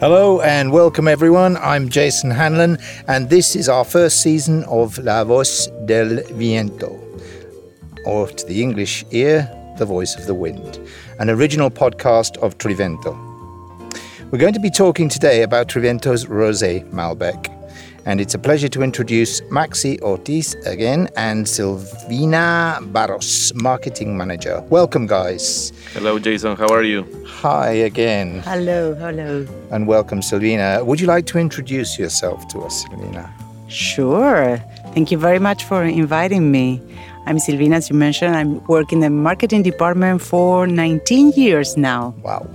Hello and welcome everyone. I'm Jason Hanlon and this is our first season of La Voz del Viento, or to the English ear, The Voice of the Wind, an original podcast of Trivento. We're going to be talking today about Trivento's Rosé Malbec, and it's a pleasure to introduce Maxi Ortiz again and Silvina Barros, marketing manager. Welcome, guys. Hello, Jason. How are you? Hi again. Hello, hello. And welcome, Silvina. Would you like to introduce yourself to us, Silvina? Sure. Thank you very much for inviting me. I'm Silvina, as you mentioned. I work in the marketing department for 19 years now. Wow.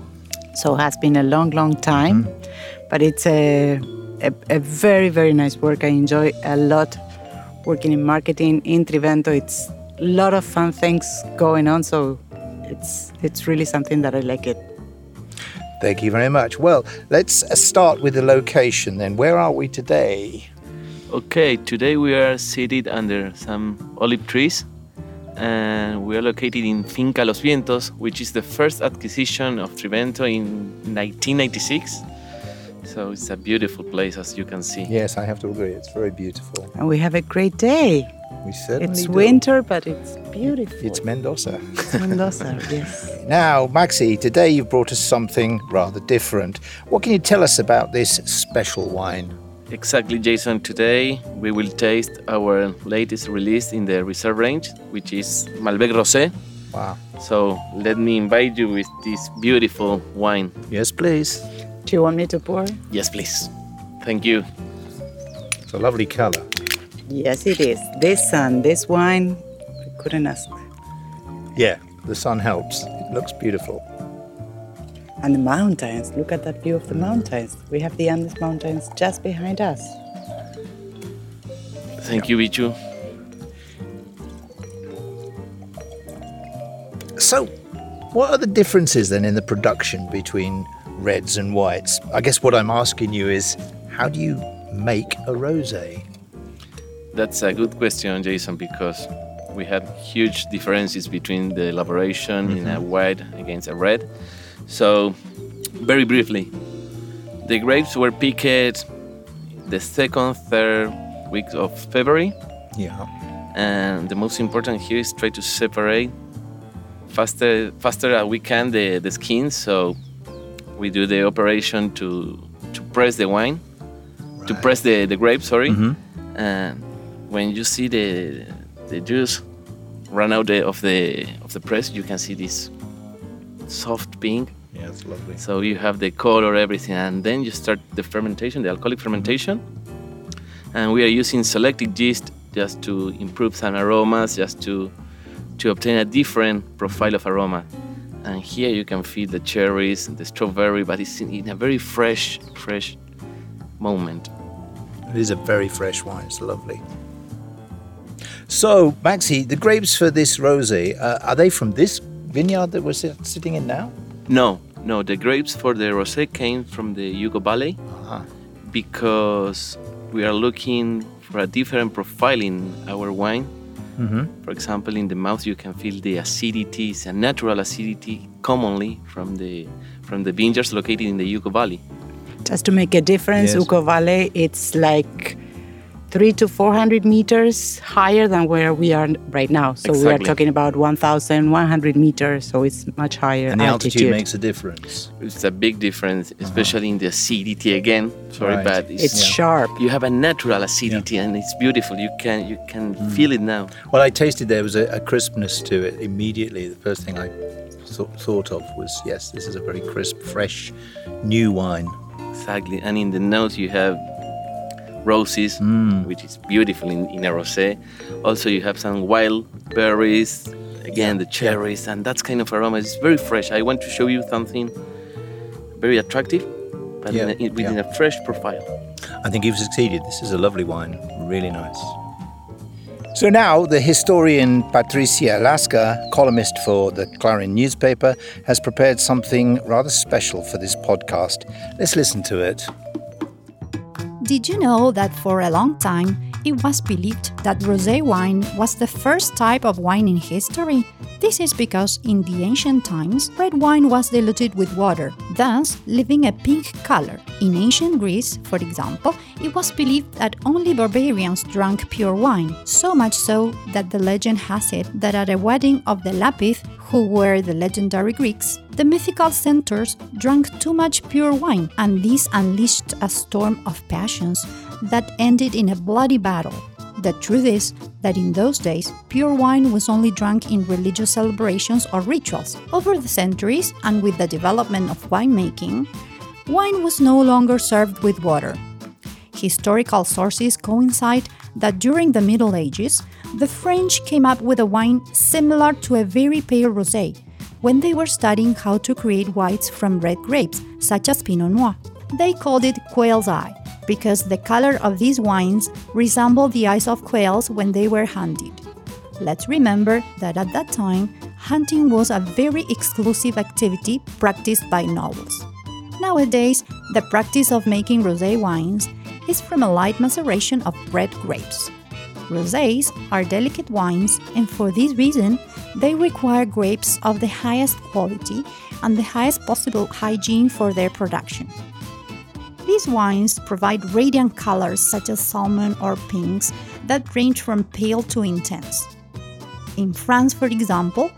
So it has been a long, long time, mm-hmm. but it's a, a, a very, very nice work. I enjoy a lot working in marketing in Trivento. It's a lot of fun things going on, so it's it's really something that I like it. Thank you very much. Well, let's uh, start with the location then. Where are we today? Okay, today we are seated under some olive trees and we are located in Finca Los Vientos, which is the first acquisition of Trivento in 1996. So it's a beautiful place as you can see. Yes, I have to agree. It's very beautiful. And we have a great day. We certainly It's do. winter, but it's beautiful. It's Mendoza. It's Mendoza, yes. Now, Maxi, today you've brought us something rather different. What can you tell us about this special wine? Exactly, Jason. Today we will taste our latest release in the reserve range, which is Malbec Rosé. Wow. So let me invite you with this beautiful wine. Yes, please. Do you want me to pour? Yes, please. Thank you. It's a lovely colour. Yes, it is. This sun, this wine, I couldn't ask. Yeah, the sun helps. It looks beautiful. And the mountains, look at that view of the mountains. We have the Andes Mountains just behind us. Thank you, Bichu. So, what are the differences then in the production between reds and whites? I guess what I'm asking you is how do you make a rosé? That's a good question, Jason, because we have huge differences between the elaboration in a mm-hmm. white against a red. So, very briefly, the grapes were picked the second, third week of February, Yeah. and the most important here is try to separate faster, faster as we can the, the skin. So, we do the mm-hmm. operation to to press the wine, to press the, the grape. Sorry, mm-hmm. and when you see the the juice run out the, of the of the press, you can see this soft pink. Yeah, it's lovely. So you have the color, everything, and then you start the fermentation, the alcoholic fermentation. And we are using selected yeast just to improve some aromas, just to to obtain a different profile of aroma. And here you can feel the cherries, and the strawberry, but it's in, in a very fresh, fresh moment. It is a very fresh wine. It's lovely. So, Maxi, the grapes for this rosé, uh, are they from this vineyard that we're sit- sitting in now? No, no, the grapes for the rosé came from the Uco Valley Ah, because we are looking for a different profile in our wine. Mm-hmm. For example, in the mouth you can feel the acidity, it's a natural acidity commonly from the from the vineyards located in the Uco Valley. Just to make a difference, Yes. Uco Valley, it's like three to 400 meters higher than where we are right now. So we are talking about 1,100 meters, so it's much higher And the altitude. altitude. makes a difference. It's a big difference, uh-huh. especially in the acidity again. Sorry, Right. but it's, it's sharp. you have a natural acidity and it's beautiful. You can you can mm. feel it now. Well, I tasted there was a, a crispness to it immediately. The first thing I th- thought of was yes, this is a very crisp, fresh, new wine. Exactly. And in the nose you have roses, mm. which is beautiful in, in a rosé. Also you have some wild berries, again the cherries, and that's kind of aroma. It's very fresh. I want to show you something very attractive, but Yeah, in a, within yeah. a fresh profile. I think you've succeeded. This is a lovely wine, really nice. So now, the historian Patricia Alaska, columnist for the Clarín newspaper, has prepared something rather special for this podcast. Let's listen to it. Did you know that for a long time, it was believed that rosé wine was the first type of wine in history. This is because in the ancient times, red wine was diluted with water, thus leaving a pink color. In ancient Greece, for example, it was believed that only barbarians drank pure wine, so much so that the legend has it that at a wedding of the Lapith, who were the legendary Greeks, the mythical centaurs drank too much pure wine, and this unleashed a storm of passions that ended in a bloody battle. The truth is that in those days, pure wine was only drunk in religious celebrations or rituals. Over the centuries, and with the development of winemaking, wine was no longer served with water. Historical sources coincide that during the Middle Ages, the French came up with a wine similar to a very pale rosé when they were studying how to create whites from red grapes, such as Pinot Noir. They called it quail's eye because the color of these wines resembled the eyes of quails when they were hunted. Let's remember that at that time, hunting was a very exclusive activity practiced by nobles. Nowadays, the practice of making rosé wines is from a light maceration of red grapes. Rosés are delicate wines, and for this reason, they require grapes of the highest quality and the highest possible hygiene for their production. These wines provide radiant colors such as salmon or pinks that range from pale to intense. In France, for example,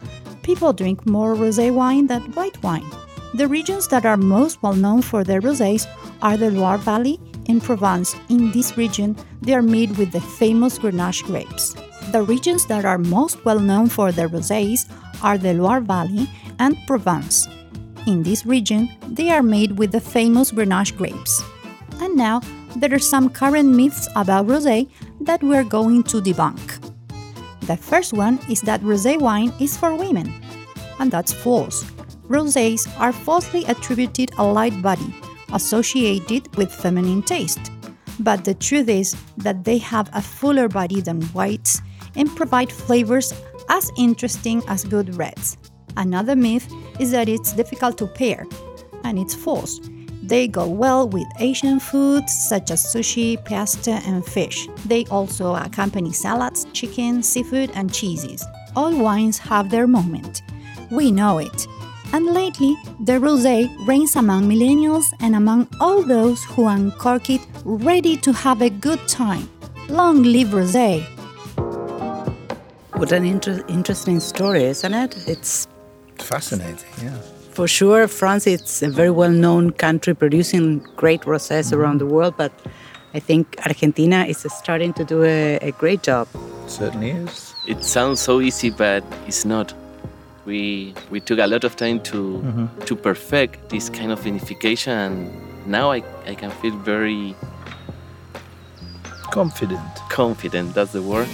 people drink more rosé wine than white wine. The regions that are most well known for their rosés are the Loire Valley and Provence. In this region, they are made with the famous Grenache grapes. The regions that are most well known for their rosés are the Loire Valley and Provence. In this region, they are made with the famous Grenache grapes. And now, there are some current myths about rosé that we're going to debunk. The first one is that rosé wine is for women, and that's false. Rosés are falsely attributed a light body, associated with feminine taste. But the truth is that they have a fuller body than whites and provide flavors as interesting as good reds. Another myth is that it's difficult to pair, and it's false. They go well with Asian foods such as sushi, pasta, and fish. They also accompany salads, chicken, seafood, and cheeses. All wines have their moment. We know it. And lately, the rosé reigns among millennials and among all those who uncork it ready to have a good time. Long live rosé! What an inter- interesting story, isn't it? It's Fascinating, yeah. for sure France it's a very well-known country producing great rosés around the world, but I think Argentina is starting to do a, a great job. Certainly is. It sounds so easy, but it's not. We we took a lot of time to to perfect this kind of vinification, and now I, I can feel very Confident. confident. That's the word.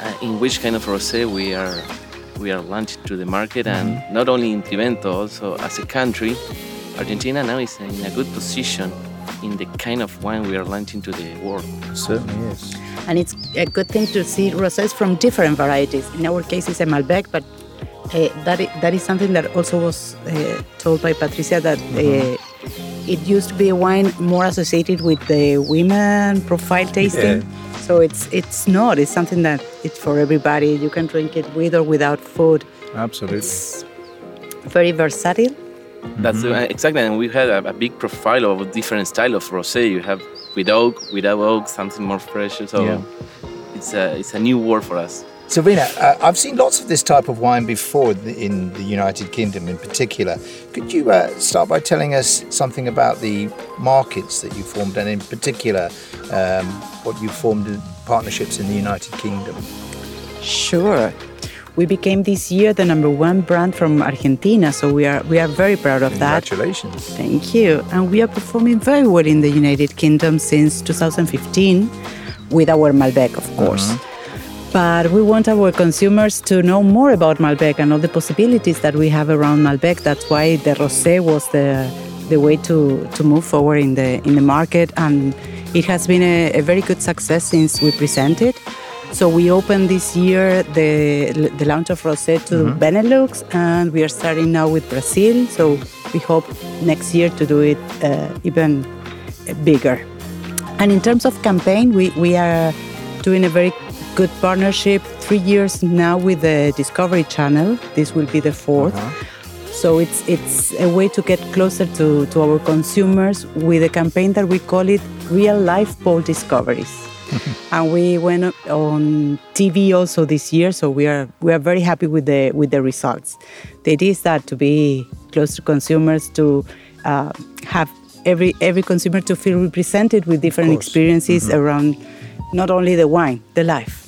Uh, in which kind of rosé we are we are launching to the market, and not only in Trivento, also as a country, Argentina now is in a good position in the kind of wine we are launching to the world. Certainly is. And it's a good thing to see rosés from different varieties. In our case, it's a Malbec, but uh, that, is, that is something that also was uh, told by Patricia that uh, it used to be a wine more associated with the women profile tasting. So it's it's not. It's something that it's for everybody. You can drink it with or without food. Absolutely. It's very versatile. That's uh, exactly, and we had a, a big profile of different style of rosé. You have with oak, without oak, something more fresh. So Yeah. it's a it's a new world for us. Silvina, uh, I've seen lots of this type of wine before in the, United Kingdom in particular. Could you uh, start by telling us something about the markets that you formed and in particular um, what you formed in partnerships in the United Kingdom? Sure. We became this year the number one brand from Argentina, so we are we are very proud of that. Congratulations. Thank you. And we are performing very well in the United Kingdom since 2015 with our Malbec, of course. But we want our consumers to know more about Malbec and all the possibilities that we have around Malbec. That's why the rosé was the the way to, to move forward in the in the market, and it has been a, a very good success since we presented. So we opened this year the the launch of rosé to Benelux, and we are starting now with Brazil. So we hope next year to do it uh, even bigger. And in terms of campaign, we, we are doing a very good partnership. Three years now with the Discovery Channel. This will be the 4th So it's it's a way to get closer to, to our consumers with a campaign that we call it Real Life Pole Discoveries. and we went on TV also this year, so we are we are very happy with the with the results. The idea is that to be close to consumers, to uh, have every every consumer to feel represented with different experiences around not only the wine, the life.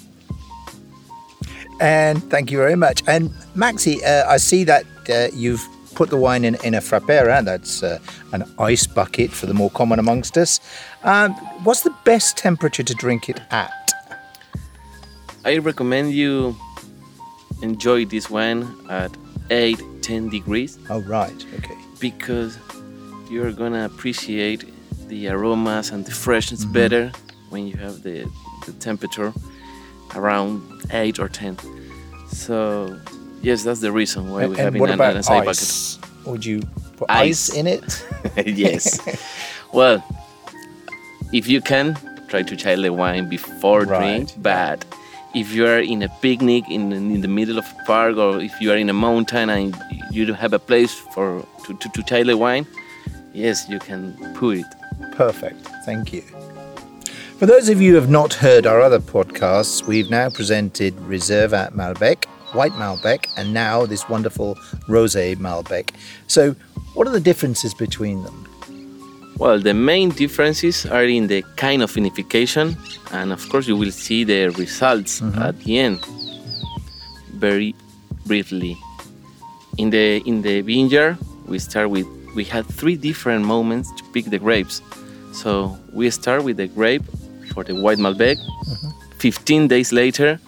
And thank you very much. And Maxi, uh, I see that uh, you've put the wine in, in a frappera. That's uh, an ice bucket for the more common amongst us. Um, what's the best temperature to drink it at? I recommend you enjoy this wine at 8 10 degrees Oh, right. Okay. because you're gonna appreciate the aromas and the freshness better when you have the, the temperature around 8 or 10 so yes that's the reason why And, we have an, an acai ice? Would you put ice, Ice. in it? yes well if you can try to chill the wine before Right, drink but if you are in a picnic in, in the middle of a park or if you are in a mountain and you don't have a place for to, to, to chill the wine yes you can put it Perfect. Thank you. For those of you who have not heard our other podcasts, we've now presented Reserva Malbec, White Malbec, and now this wonderful Rosé Malbec. So, what are the differences between them? Well, the main differences are in the kind of vinification, and of course, you will see the results mm-hmm. at the end. Very briefly, in the in the vineyard, we start with we had three different moments to pick the grapes. So we start with the grape for the white Malbec. 15 days later,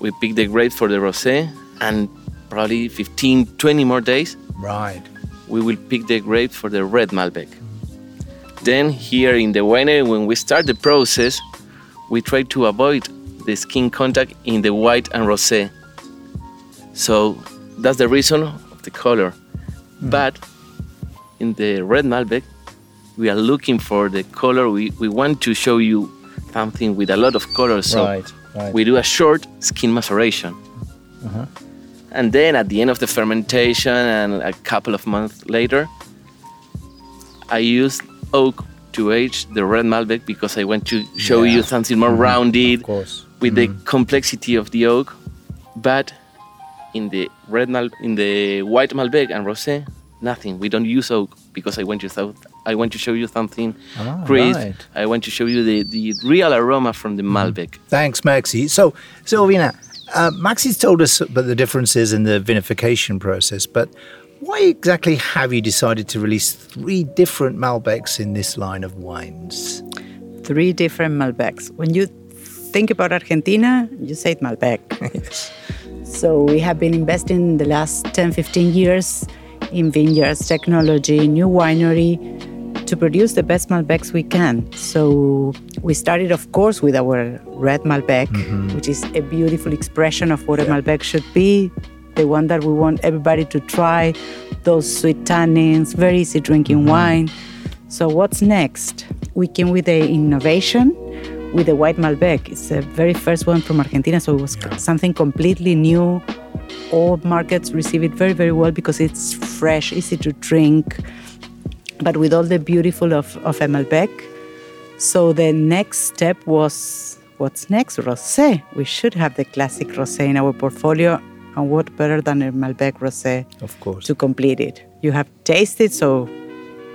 we pick the grape for the rosé, and probably 15, 20 more days, Right. we will pick the grapes for the red Malbec. Then here in the winery, when we start the process, we try to avoid the skin contact in the white and rosé. So that's the reason of the color. Mm-hmm. But in the red Malbec, we are looking for the color. We, we want to show you something with a lot of color. So right. Right. we do a short skin maceration. Uh-huh. And then at the end of the fermentation and a couple of months later, I use oak to age the red Malbec because I want to show Yeah. you something more mm-hmm. rounded of course. with the mm-hmm. complexity of the oak. But in the red Mal- in the white Malbec and rosé, nothing. We don't use oak because I want to I want to show you something Ah, crisp. right. I want to show you the, the real aroma from the Malbec. Thanks, Maxi. So, Silvina, uh, Maxi's told us about the differences in the vinification process, but why exactly have you decided to release three different Malbecs in this line of wines? Three different Malbecs. When you think about Argentina, you say Malbec. So we have been investing the last 10, 15 years in vineyards, technology, new winery to produce the best Malbecs we can. So we started, of course, with our red Malbec, mm-hmm. which is a beautiful expression of what a Malbec should be, the one that we want everybody to try, those sweet tannins, very easy drinking mm-hmm. wine. So what's next? We came with the innovation with the white Malbec. It's the very first one from Argentina, so it was something completely new. All markets receive it very, very well because it's fresh, easy to drink, but with all the beautiful of, of Malbec. So the next step was what's next? Rosé. We should have the classic rosé in our portfolio. And what better than a Malbec rosé Of course. to complete it? You have tasted, so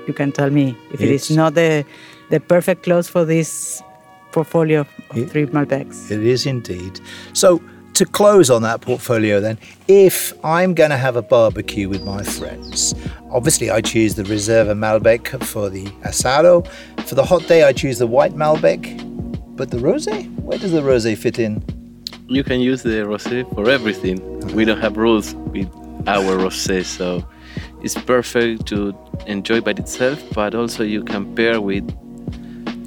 you can tell me if it It's- not the the perfect close for this portfolio of It- three Malbecs. It is indeed. So, to close on that portfolio, then, if I'm going to have a barbecue with my friends, obviously I choose the Reserva Malbec for the asado. For the hot day, I choose the white Malbec. But the rosé, where does the rosé fit in? You can use the rosé for everything. We don't have rules with our rosé, so it's perfect to enjoy by itself, but also you can pair with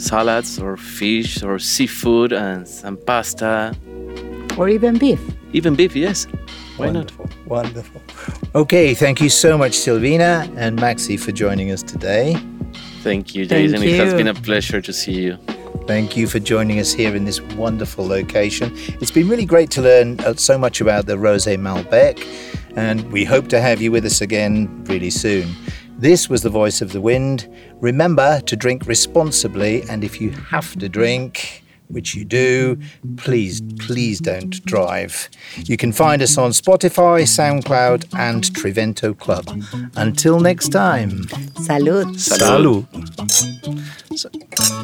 salads or fish or seafood and some pasta, Or even beef. even beef. Yes, why not? Wonderful, wonderful. Okay, thank you so much, Silvina and Maxi, for joining us today. Thank you, Thank Jason. It has been a pleasure to see you. Thank you for joining us here in this wonderful location. It's been really great to learn uh, so much about the Rosé Malbec, and we hope to have you with us again really soon. This was the voice of the wind. Remember to drink responsibly, and if you have to drink, which you do, please, please don't drive. You can find us on Spotify, SoundCloud, and Trivento Club. Until next time. Salud. Salud. Salud. So,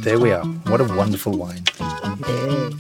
there we are. What a wonderful wine. Yeah.